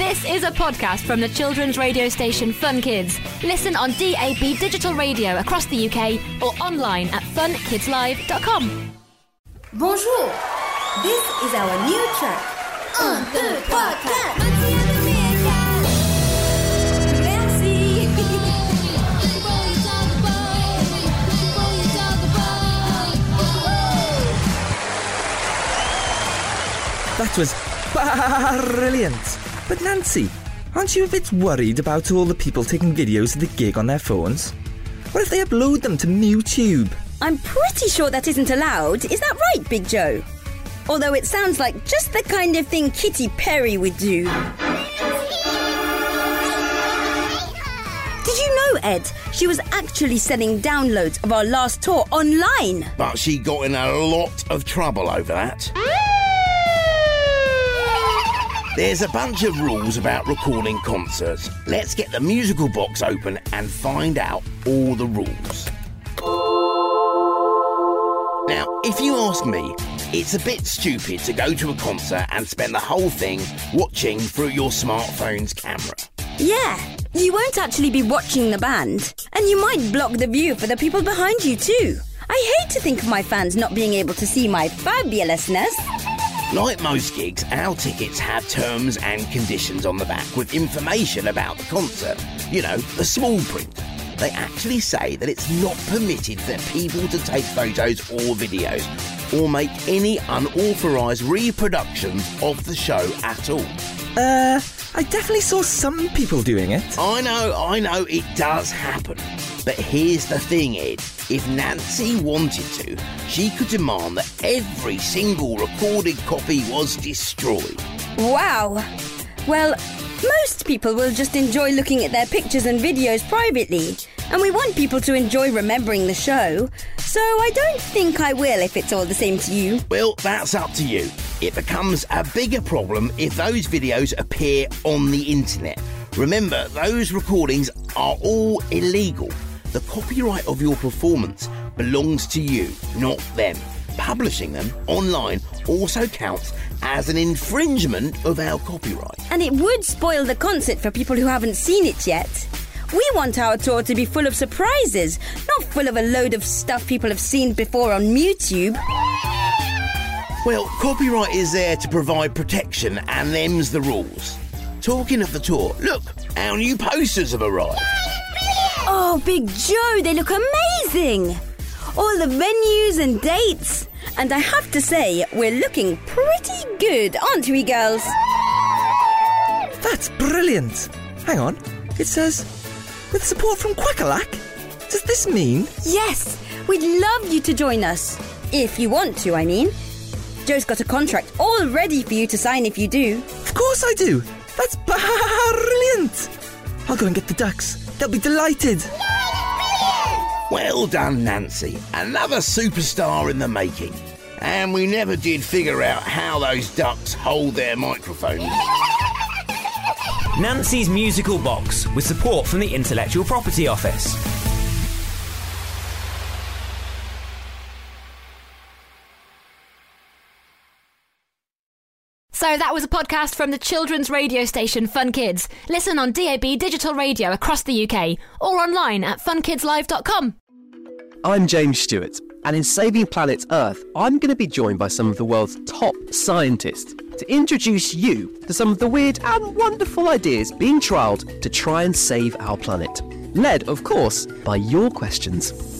This is a podcast from the children's radio station Fun Kids. Listen on DAB digital radio across the UK or online at funkidslive.com. Bonjour. This is our new track. Un, deux, trois, quatre. That was brilliant. But Nancy, aren't you a bit worried about all the people taking videos of the gig on their phones? What if they upload them to YouTube? I'm pretty sure that isn't allowed. Is that right, Big Joe? Although it sounds like just the kind of thing Kitty Perry would do. Did you know, Ed? She was actually selling downloads of our last tour online. But she got in a lot of trouble over that. There's a bunch of rules about recording concerts. Let's get the musical box open and find out all the rules. Now, if you ask me, it's a bit stupid to go to a concert and spend the whole thing watching through your smartphone's camera. Yeah, you won't actually be watching the band, and you might block the view for the people behind you too. I hate to think of my fans not being able to see my fabulousness. Like most gigs, our tickets have terms and conditions on the back with information about the concert. You know, the small print. They actually say that it's not permitted for people to take photos or videos or make any unauthorised reproductions of the show at all. Uh, I definitely saw some people doing it. I know, I know, it does happen. But here's the thing, Ed. If Nancy wanted to, she could demand that every single recorded copy was destroyed. Wow. Well, most people will just enjoy looking at their pictures and videos privately, and we want people to enjoy remembering the show. So I don't think I will if it's all the same to you. Well, that's up to you. It becomes a bigger problem if those videos appear on the internet. Remember, those recordings are all illegal. The copyright of your performance belongs to you, not them. Publishing them online also counts as an infringement of our copyright. And it would spoil the concert for people who haven't seen it yet. We want our tour to be full of surprises, not full of a load of stuff people have seen before on YouTube. Well, copyright is there to provide protection, and them's the rules. Talking of the tour, look, our new posters have arrived. Oh, Big Joe, they look amazing! All the venues and dates. And I have to say, we're looking pretty good, aren't we, girls? That's brilliant. Hang on. It says, with support from Quackalak? Does this mean? Yes, we'd love you to join us. If you want to, I mean. Joe's got a contract all ready for you to sign if you do. Of course I do. That's brilliant. I'll go and get the ducks. They'll be delighted. Well done, Nancy. Another superstar in the making. And we never did figure out how those ducks hold their microphones. Nancy's Musical Box with support from the Intellectual Property Office. So that was a podcast from the children's radio station Fun Kids. Listen on DAB digital radio across the UK or online at funkidslive.com. I'm James Stewart, and in Saving Planet Earth, I'm going to be joined by some of the world's top scientists to introduce you to some of the weird and wonderful ideas being trialled to try and save our planet. Led, of course, by your questions.